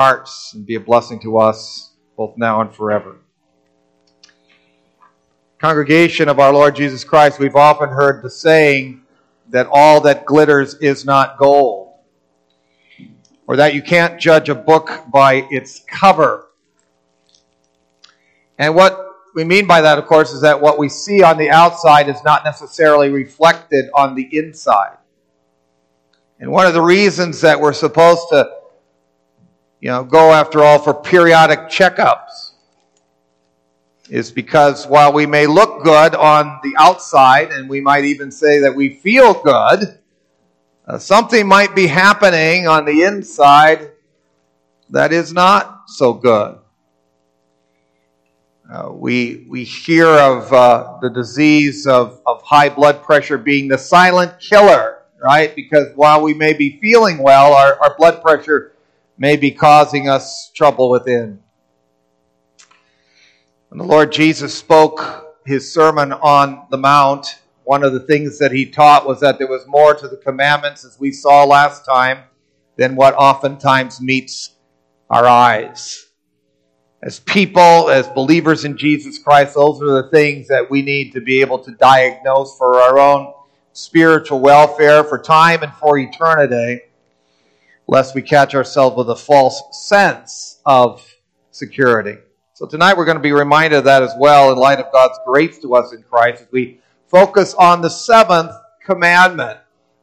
hearts and be a blessing to us both now and forever. Congregation of our Lord Jesus Christ, we've often heard the saying that all that glitters is not gold, or that you can't judge a book by its cover. And what we mean by that, of course, is that what we see on the outside is not necessarily reflected on the inside. And one of the reasons that we're supposed to, you know, go after all for periodic checkups is because while we may look good on the outside, and we might even say that we feel good, uh, something might be happening on the inside that is not so good. Uh, we, we hear of uh, the disease of, of high blood pressure being the silent killer, right? Because while we may be feeling well, our, our blood pressure may be causing us trouble within. When the Lord Jesus spoke his Sermon on the Mount, one of the things that he taught was that there was more to the commandments, as we saw last time, than what oftentimes meets our eyes as people, as believers in Jesus Christ, those are the things that we need to be able to diagnose for our own spiritual welfare, for time and for eternity, lest we catch ourselves with a false sense of security. So tonight we're going to be reminded of that as well in light of God's grace to us in Christ as we focus on the seventh commandment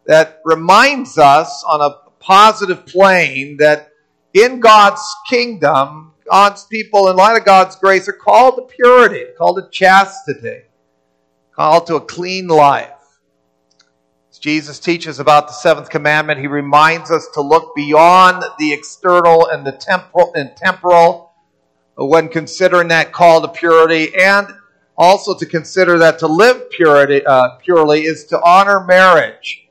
that reminds us on a positive plane that in God's kingdom, God's people, in light of God's grace, are called to purity, called to chastity, called to a clean life. Jesus teaches about the seventh commandment, he reminds us to look beyond the external and the temporal and temporal when considering that call to purity, and also to consider that to live purity, uh, purely is to honor marriage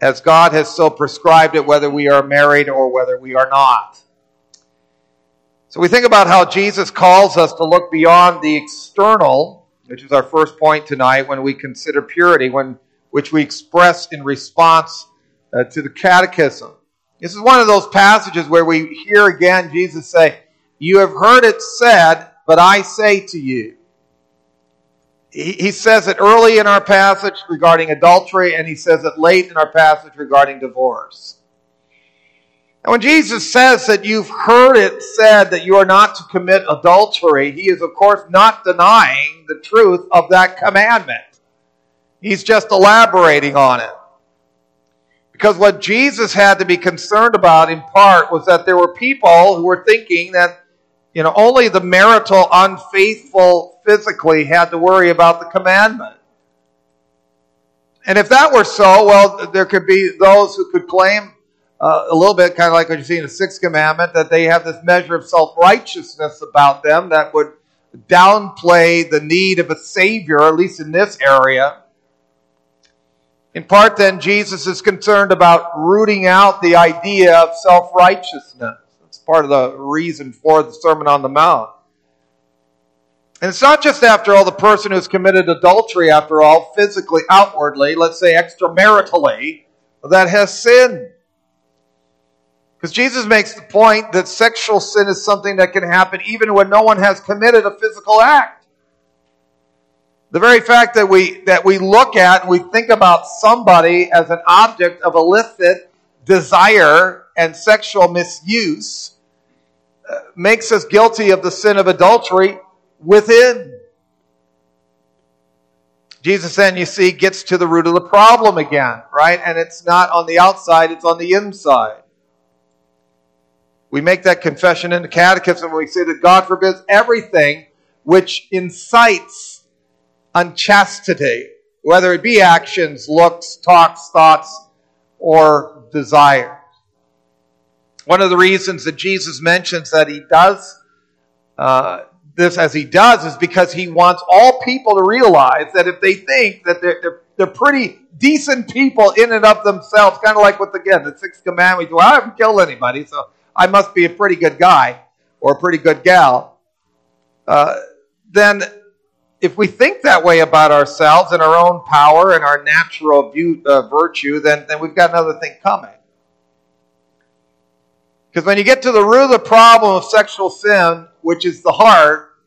as God has so prescribed it, whether we are married or whether we are not. So we think about how Jesus calls us to look beyond the external, which is our first point tonight when we consider purity, when, which we express in response uh, to the catechism. This is one of those passages where we hear again Jesus say, You have heard it said, but I say to you. He, he says it early in our passage regarding adultery, and he says it late in our passage regarding divorce. And when Jesus says that you've heard it said that you are not to commit adultery, he is, of course, not denying the truth of that commandment. He's just elaborating on it. Because what Jesus had to be concerned about, in part, was that there were people who were thinking that, you know, only the marital unfaithful physically had to worry about the commandment. And if that were so, well, there could be those who could claim uh, a little bit kind of like what you see in the sixth commandment, that they have this measure of self righteousness about them that would downplay the need of a Savior, at least in this area. In part, then, Jesus is concerned about rooting out the idea of self righteousness. That's part of the reason for the Sermon on the Mount. And it's not just after all the person who's committed adultery, after all, physically, outwardly, let's say extramaritally, that has sinned. Because Jesus makes the point that sexual sin is something that can happen even when no one has committed a physical act. The very fact that we, that we look at and we think about somebody as an object of illicit desire and sexual misuse uh, makes us guilty of the sin of adultery within. Jesus then, you see, gets to the root of the problem again, right? And it's not on the outside, it's on the inside. We make that confession in the catechism when we say that God forbids everything which incites unchastity, whether it be actions, looks, talks, thoughts, or desires. One of the reasons that Jesus mentions that he does uh, this as he does is because he wants all people to realize that if they think that they're, they're, they're pretty decent people in and of themselves, kind of like with, again, the sixth commandment, well, I haven't killed anybody, so I must be a pretty good guy or a pretty good gal, uh, then if we think that way about ourselves and our own power and our natural uh, virtue, then, then we've got another thing coming. Because when you get to the root of the problem of sexual sin, which is the heart,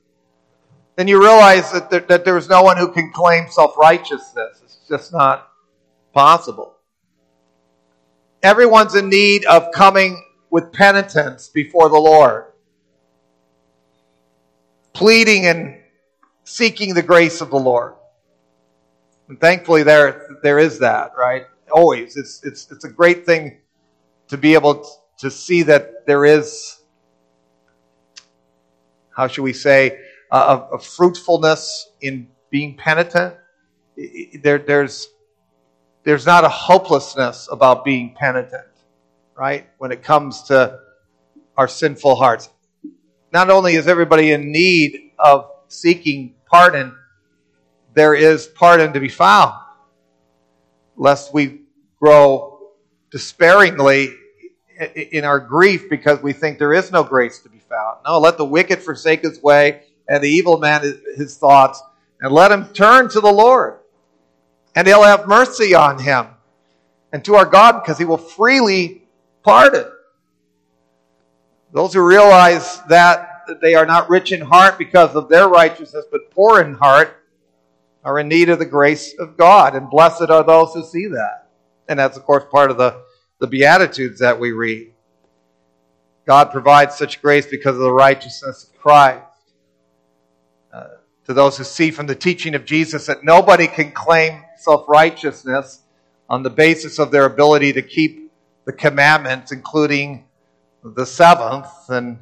then you realize that, there, that there's no one who can claim self righteousness. It's just not possible. Everyone's in need of coming with penitence before the Lord, pleading and seeking the grace of the Lord. And thankfully, there, there is that, right? Always. It's, it's, it's a great thing to be able to see that there is, how should we say, a, a fruitfulness in being penitent. There, there's, there's not a hopelessness about being penitent, right? When it comes to our sinful hearts. Not only is everybody in need of seeking pardon, there is pardon to be found, lest we grow despairingly in our grief because we think there is no grace to be found. No, let the wicked forsake his way and the evil man his thoughts, and let him turn to the Lord, and he'll have mercy on him and to our God because he will freely pardon. Those who realize that they are not rich in heart because of their righteousness, but poor in heart, are in need of the grace of God. And blessed are those who see that. And that's, of course, part of the, the Beatitudes that we read. God provides such grace because of the righteousness of Christ. Uh, to those who see from the teaching of Jesus that nobody can claim self righteousness on the basis of their ability to keep the commandments, including the seventh. And,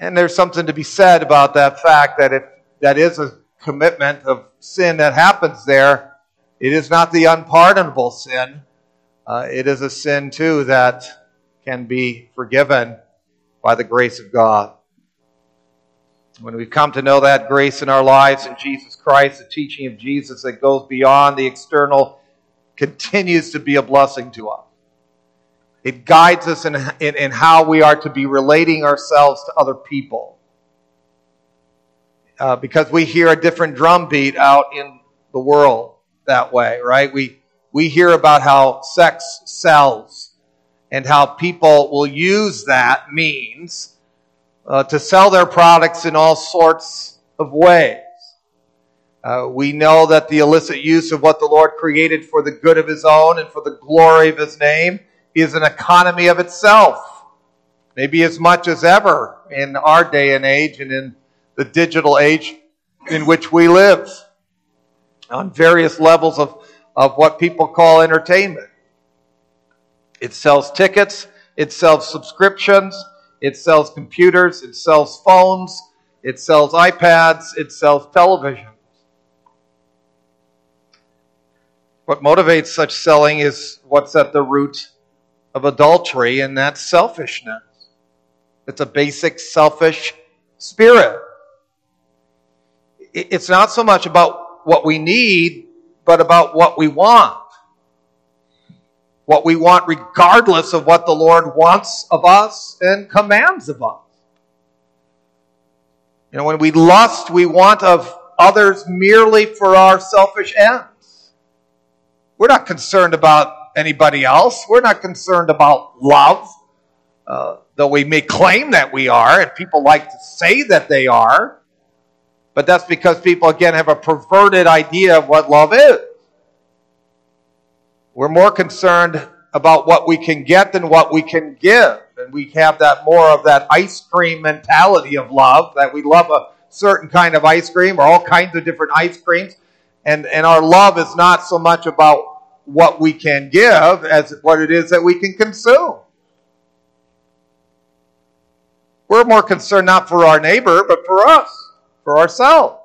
and there's something to be said about that fact that if that is a commitment of sin that happens there, it is not the unpardonable sin. Uh, it is a sin, too, that can be forgiven by the grace of God. When we've come to know that grace in our lives in Jesus Christ, the teaching of Jesus that goes beyond the external continues to be a blessing to us. It guides us in, in, in how we are to be relating ourselves to other people uh, because we hear a different drum beat out in the world that way, right? We, we hear about how sex sells and how people will use that means uh, to sell their products in all sorts of ways. Uh, we know that the illicit use of what the Lord created for the good of His own and for the glory of His name is an economy of itself. Maybe as much as ever in our day and age and in the digital age in which we live on various levels of, of what people call entertainment. It sells tickets, it sells subscriptions, it sells computers, it sells phones, it sells iPads, it sells televisions. What motivates such selling is what's at the root of adultery, and that's selfishness. It's a basic selfish spirit it's not so much about what we need, but about what we want. What we want, regardless of what the Lord wants of us and commands of us. You know, when we lust, we want of others merely for our selfish ends. We're not concerned about anybody else. We're not concerned about love, uh, though we may claim that we are, and people like to say that they are. But that's because people, again, have a perverted idea of what love is. We're more concerned about what we can get than what we can give. And we have that more of that ice cream mentality of love, that we love a certain kind of ice cream or all kinds of different ice creams. And, and our love is not so much about what we can give as what it is that we can consume. We're more concerned not for our neighbor, but for us for ourselves.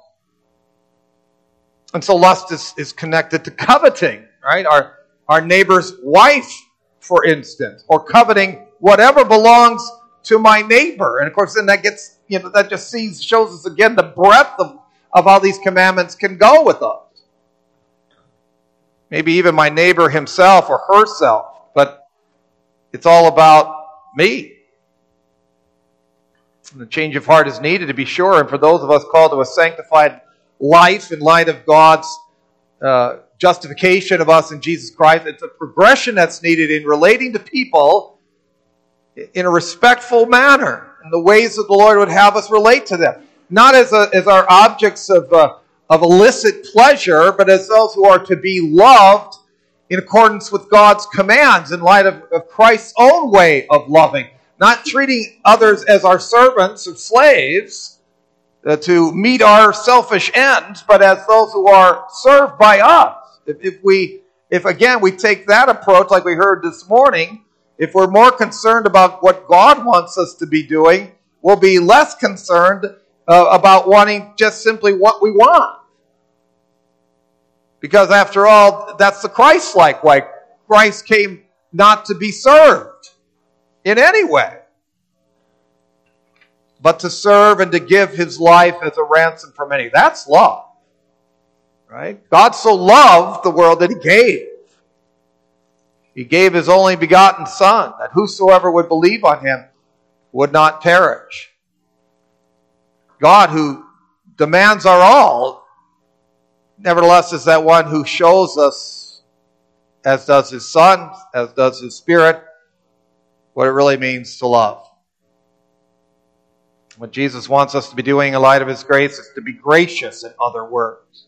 And so lust is, is connected to coveting, right? Our, our neighbor's wife, for instance, or coveting whatever belongs to my neighbor. And of course, then that gets, you know, that just sees, shows us again the breadth of, of how these commandments can go with us. Maybe even my neighbor himself or herself, but it's all about me. The change of heart is needed to be sure, and for those of us called to a sanctified life in light of God's uh, justification of us in Jesus Christ, it's a progression that's needed in relating to people in a respectful manner in the ways that the Lord would have us relate to them. Not as, a, as our objects of, uh, of illicit pleasure, but as those who are to be loved in accordance with God's commands in light of, of Christ's own way of loving. Not treating others as our servants or slaves uh, to meet our selfish ends, but as those who are served by us. If, if we, if again we take that approach, like we heard this morning, if we're more concerned about what God wants us to be doing, we'll be less concerned uh, about wanting just simply what we want. Because after all, that's the Christ like way. Christ came not to be served in any way, but to serve and to give his life as a ransom for many. That's love. Right? God so loved the world that he gave. He gave his only begotten Son, that whosoever would believe on him would not perish. God, who demands our all, nevertheless is that one who shows us, as does his Son, as does his Spirit, what it really means to love. What Jesus wants us to be doing in light of his grace is to be gracious, in other words.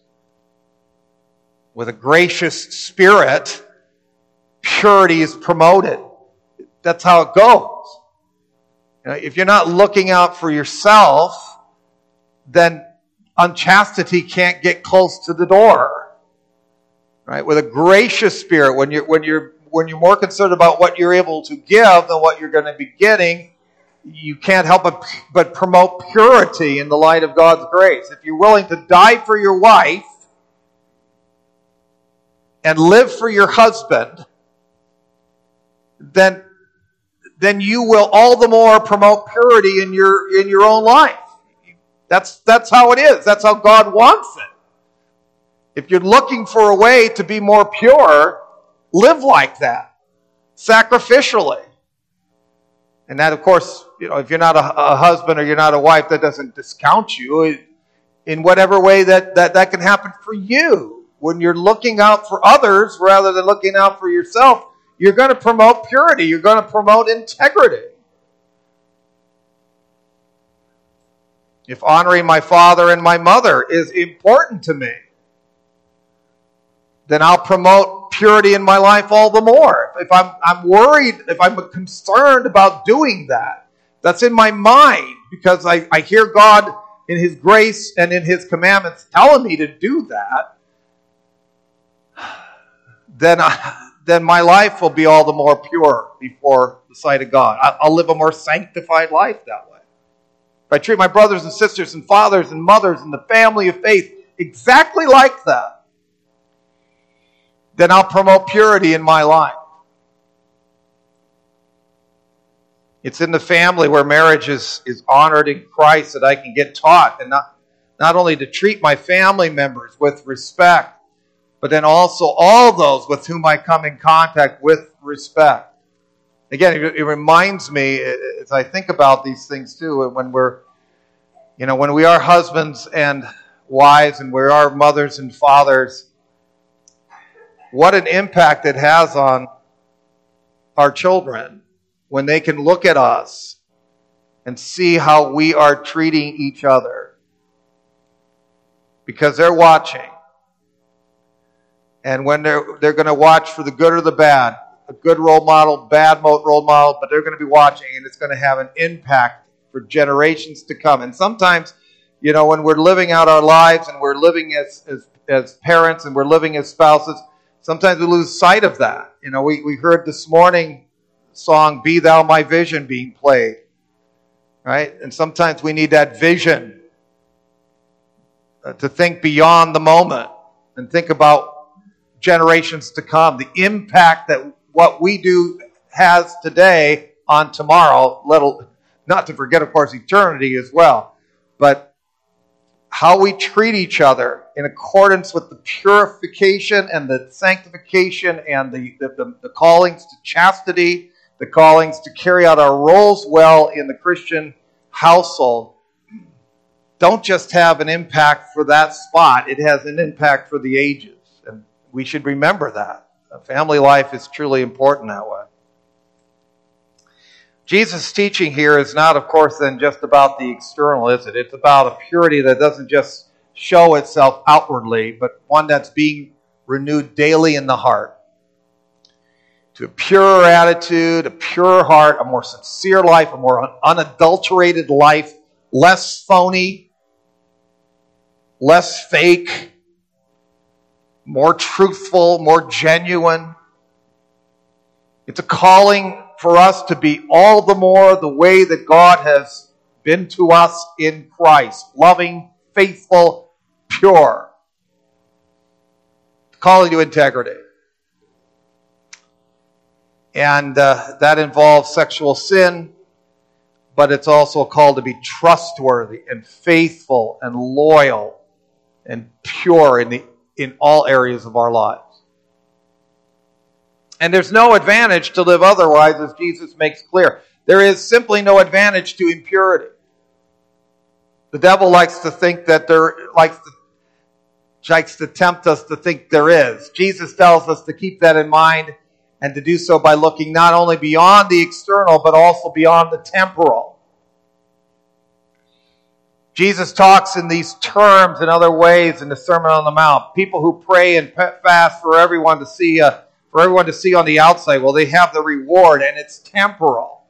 With a gracious spirit, purity is promoted. That's how it goes. You know, if you're not looking out for yourself, then unchastity can't get close to the door. Right? With a gracious spirit, when you're when you're when you're more concerned about what you're able to give than what you're going to be getting, you can't help but, promote purity in the light of God's grace. If you're willing to die for your wife and live for your husband, then then you will all the more promote purity in your in your own life. That's that's how it is. That's how God wants it. If you're looking for a way to be more pure, live like that, sacrificially. And that, of course, you know, if you're not a, a husband or you're not a wife, that doesn't discount you in whatever way that, that that can happen for you. When you're looking out for others rather than looking out for yourself, you're going to promote purity. You're going to promote integrity. If honoring my father and my mother is important to me, then I'll promote purity in my life all the more. If I'm, I'm worried, if I'm concerned about doing that, that's in my mind because I, I hear God in His grace and in His commandments telling me to do that, then I, then my life will be all the more pure before the sight of God. I'll live a more sanctified life that way. If I treat my brothers and sisters and fathers and mothers and the family of faith exactly like that, then I'll promote purity in my life. It's in the family where marriage is, is honored in Christ that I can get taught and not, not only to treat my family members with respect, but then also all those with whom I come in contact with respect. Again, it, reminds me as I think about these things too, when we're, you know, when we are husbands and wives and we are mothers and fathers, what an impact it has on our children when they can look at us and see how we are treating each other. Because they're watching. And when they're, they're going to watch for the good or the bad, a good role model, bad role model, but they're going to be watching and it's going to have an impact for generations to come. And sometimes, you know, when we're living out our lives and we're living as, as, as parents and we're living as spouses, sometimes we lose sight of that. You know, we, we heard this morning song, Be Thou My Vision, being played. Right? And sometimes we need that vision uh, to think beyond the moment and think about generations to come. The impact that what we do has today on tomorrow, little, not to forget, of course, eternity as well. But how we treat each other in accordance with the purification and the sanctification and the, the, the, the callings to chastity, the callings to carry out our roles well in the Christian household don't just have an impact for that spot, it has an impact for the ages And we should remember that. Family life is truly important that way. Jesus' teaching here is not, of course, then just about the external, is it? It's about a purity that doesn't just show itself outwardly, but one that's being renewed daily in the heart. To a purer attitude, a purer heart, a more sincere life, a more unadulterated life, less phony, less fake, more truthful, more genuine. It's a calling for us to be all the more the way that God has been to us in Christ loving, faithful, pure. Calling to integrity. And uh, that involves sexual sin, but it's also called to be trustworthy and faithful and loyal and pure in, the, in all areas of our lives. And there's no advantage to live otherwise, as Jesus makes clear. There is simply no advantage to impurity. The devil likes to think that there likes to likes to tempt us to think there is. Jesus tells us to keep that in mind and to do so by looking not only beyond the external but also beyond the temporal. Jesus talks in these terms in other ways in the Sermon on the Mount. People who pray and fast for everyone to see a for everyone to see on the outside. Well, they have the reward, and it's temporal.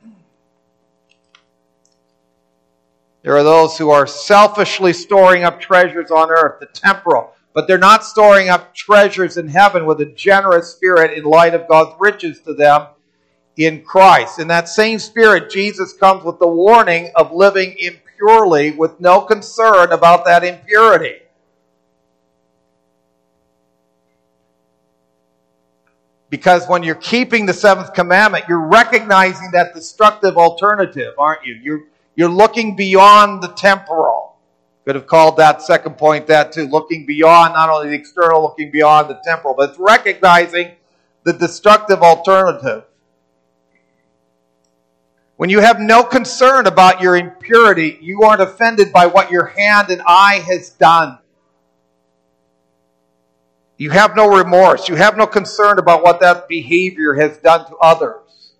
There are those who are selfishly storing up treasures on earth, the temporal, but they're not storing up treasures in heaven with a generous spirit in light of God's riches to them in Christ. In that same spirit, Jesus comes with the warning of living impurely with no concern about that impurity. Because when you're keeping the seventh commandment, you're recognizing that destructive alternative, aren't you? You're, you're looking beyond the temporal. Could have called that second point that too. Looking beyond not only the external, looking beyond the temporal, but it's recognizing the destructive alternative. When you have no concern about your impurity, you aren't offended by what your hand and eye has done. You have no remorse. You have no concern about what that behavior has done to others,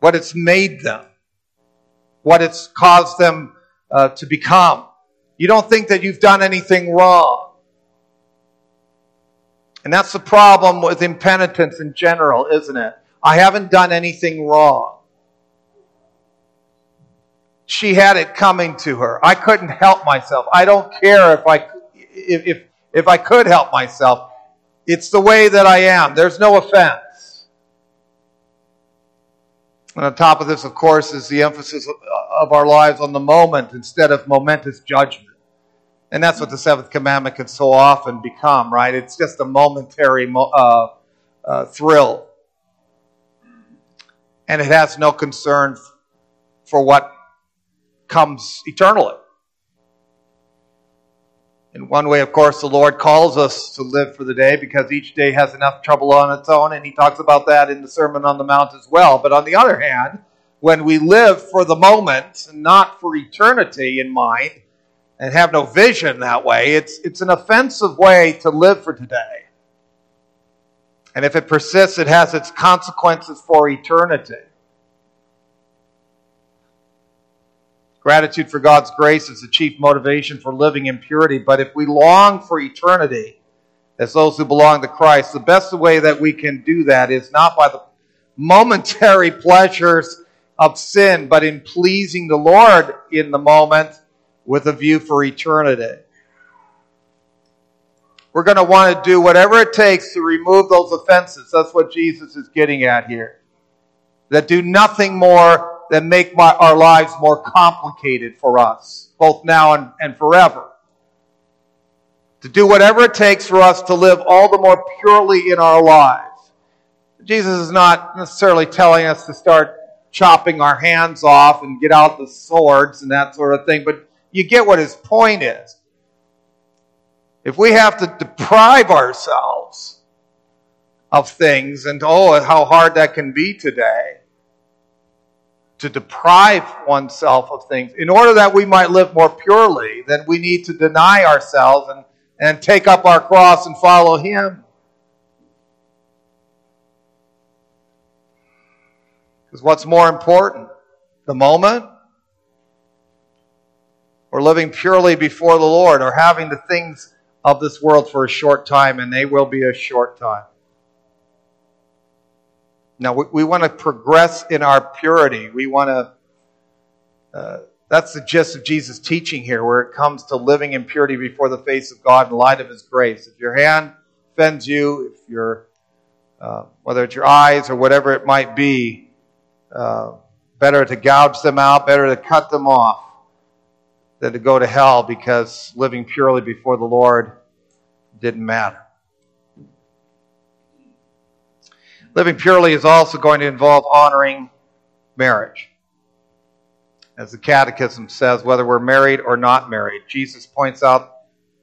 what it's made them, what it's caused them uh, to become. You don't think that you've done anything wrong. And that's the problem with impenitence in general, isn't it? I haven't done anything wrong. She had it coming to her. I couldn't help myself. I don't care if I if, if if I could help myself. It's the way that I am. There's no offense. And on top of this, of course, is the emphasis of our lives on the moment instead of momentous judgment. And that's what the seventh commandment can so often become, right? It's just a momentary uh, uh, thrill. And it has no concern for what comes eternally. In one way, of course, the Lord calls us to live for the day because each day has enough trouble on its own, and He talks about that in the Sermon on the Mount as well. But on the other hand, when we live for the moment and not for eternity in mind, and have no vision that way, it's, it's an offensive way to live for today. And if it persists, it has its consequences for eternity. Gratitude for God's grace is the chief motivation for living in purity. But if we long for eternity, as those who belong to Christ, the best way that we can do that is not by the momentary pleasures of sin, but in pleasing the Lord in the moment with a view for eternity. We're going to want to do whatever it takes to remove those offenses. That's what Jesus is getting at here. That do nothing more that make my, our lives more complicated for us, both now and, and forever. To do whatever it takes for us to live all the more purely in our lives. Jesus is not necessarily telling us to start chopping our hands off and get out the swords and that sort of thing, but you get what his point is. If we have to deprive ourselves of things, and oh, how hard that can be today, to deprive oneself of things. In order that we might live more purely, then we need to deny ourselves and, and take up our cross and follow Him. Because what's more important? The moment? Or living purely before the Lord, or having the things of this world for a short time, and they will be a short time. Now, we, we want to progress in our purity. We want to, uh, that's the gist of Jesus' teaching here, where it comes to living in purity before the face of God in light of His grace. If your hand offends you, if your, uh, whether it's your eyes or whatever it might be, uh, better to gouge them out, better to cut them off than to go to hell because living purely before the Lord didn't matter. Living purely is also going to involve honoring marriage. As the Catechism says, whether we're married or not married, Jesus points out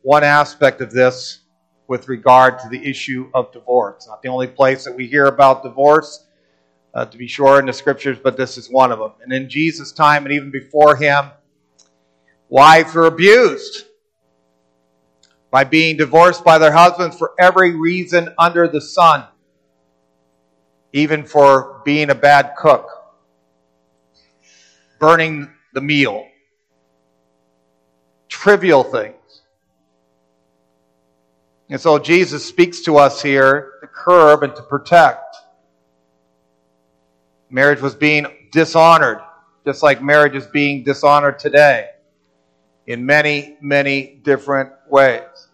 one aspect of this with regard to the issue of divorce. It's not the only place that we hear about divorce, uh, to be sure, in the scriptures, but this is one of them. And in Jesus' time and even before him, wives were abused by being divorced by their husbands for every reason under the sun, even for being a bad cook, burning the meal, trivial things. And so Jesus speaks to us here to curb and to protect. Marriage was being dishonored, just like marriage is being dishonored today in many, many different ways.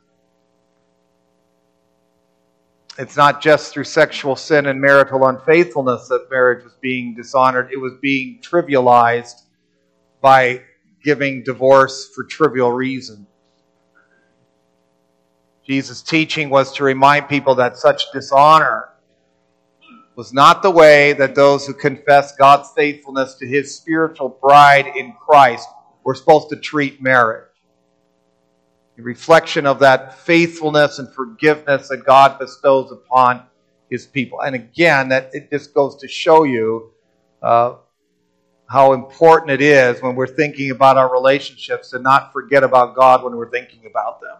It's not just through sexual sin and marital unfaithfulness that marriage was being dishonored, it was being trivialized by giving divorce for trivial reasons. Jesus' teaching was to remind people that such dishonor was not the way that those who confess God's faithfulness to his spiritual bride in Christ were supposed to treat marriage. A reflection of that faithfulness and forgiveness that God bestows upon his people. And again, that it just goes to show you uh, how important it is when we're thinking about our relationships to not forget about God when we're thinking about them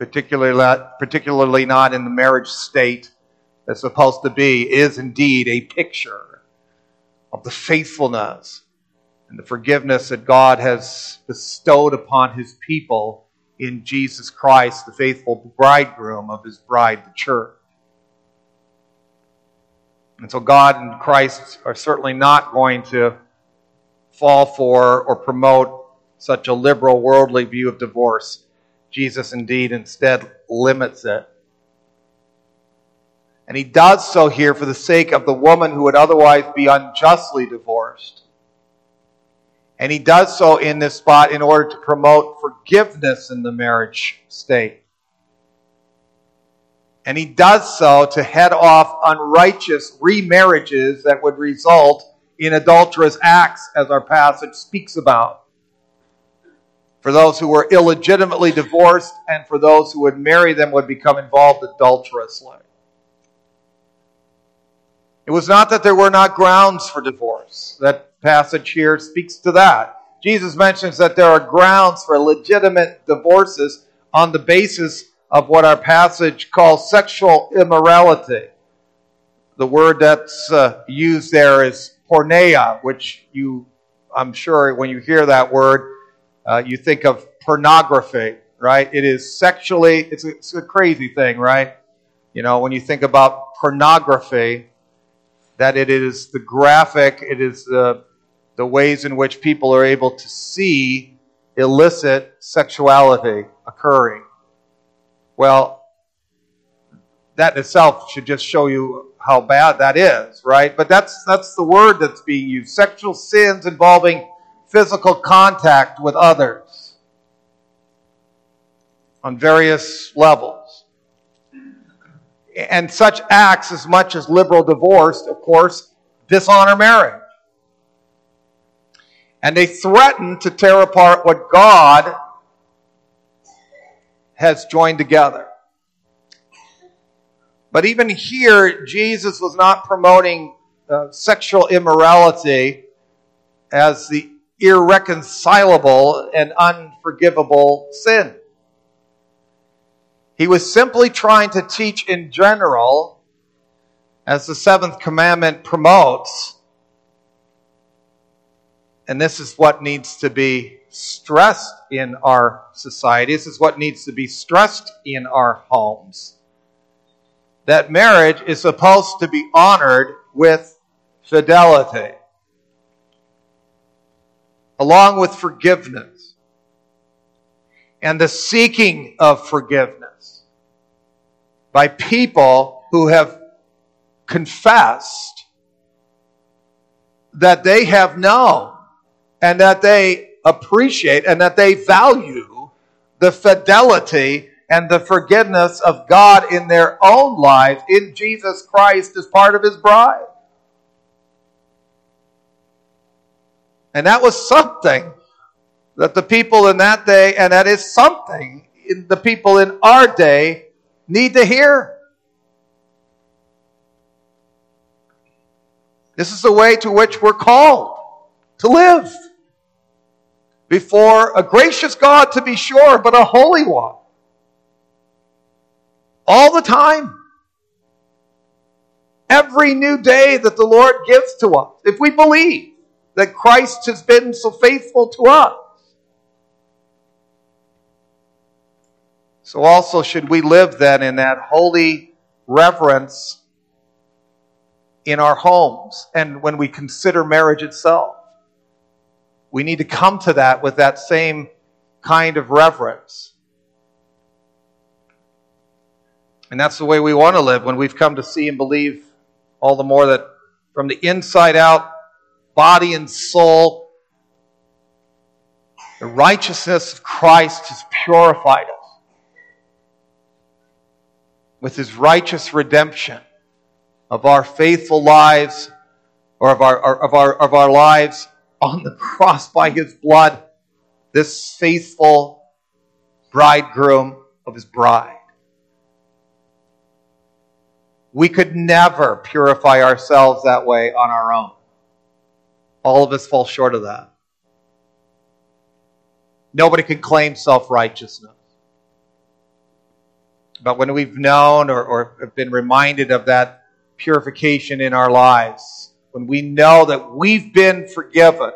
particularly, particularly not in the marriage state that's supposed to be, is indeed a picture of the faithfulness and the forgiveness that God has bestowed upon his people in Jesus Christ, the faithful bridegroom of his bride, the church. And so God and Christ are certainly not going to fall for or promote such a liberal worldly view of divorce Jesus indeed instead limits it. And he does so here for the sake of the woman who would otherwise be unjustly divorced. And he does so in this spot in order to promote forgiveness in the marriage state. And he does so to head off unrighteous remarriages that would result in adulterous acts, as our passage speaks about for those who were illegitimately divorced, and for those who would marry them would become involved adulterously. It was not that there were not grounds for divorce. That passage here speaks to that. Jesus mentions that there are grounds for legitimate divorces on the basis of what our passage calls sexual immorality. The word that's uh, used there is porneia, which you, I'm sure, when you hear that word, uh, you think of pornography, right? It is sexually, it's a, it's a crazy thing, right? You know, when you think about pornography, that it is the graphic, it is the, the ways in which people are able to see illicit sexuality occurring. Well, that itself should just show you how bad that is, right? But that's that's the word that's being used. Sexual sins involving physical contact with others on various levels. And such acts, as much as liberal divorce, of course, dishonor marriage. And they threaten to tear apart what God has joined together. But even here, Jesus was not promoting uh, sexual immorality as the irreconcilable and unforgivable sin. He was simply trying to teach in general, as the seventh commandment promotes, And this is what needs to be stressed in our society. This is what needs to be stressed in our homes. That marriage is supposed to be honored with fidelity, along with forgiveness and the seeking of forgiveness by people who have confessed that they have known and that they appreciate and that they value the fidelity and the forgiveness of God in their own lives in Jesus Christ as part of his bride. And that was something that the people in that day, and that is something in the people in our day need to hear. This is the way to which we're called to live before a gracious God, to be sure, but a holy one. All the time. Every new day that the Lord gives to us. If we believe that Christ has been so faithful to us. So also should we live then in that holy reverence in our homes and when we consider marriage itself. We need to come to that with that same kind of reverence. And that's the way we want to live when we've come to see and believe all the more that from the inside out, body and soul, the righteousness of Christ has purified us with his righteous redemption of our faithful lives or of our, of our, of our lives on the cross by his blood, this faithful bridegroom of his bride. We could never purify ourselves that way on our own. All of us fall short of that. Nobody can claim self righteousness. But when we've known or, or have been reminded of that purification in our lives, when we know that we've been forgiven.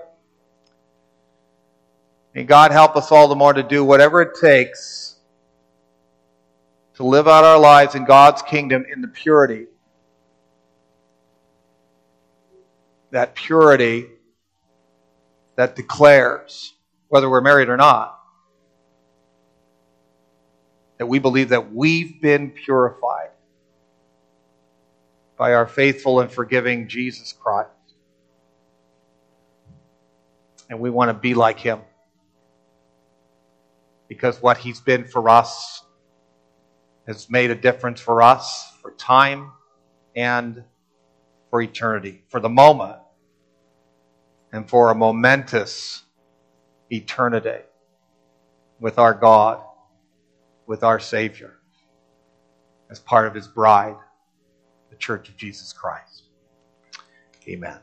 May God help us all the more to do whatever it takes to live out our lives in God's kingdom in the purity. That purity that declares, whether we're married or not, that we believe that we've been purified by our faithful and forgiving Jesus Christ. And we want to be like him. Because what he's been for us has made a difference for us for time and for eternity, for the moment, and for a momentous eternity with our God, with our Savior, as part of his bride the Church of Jesus Christ. Amen.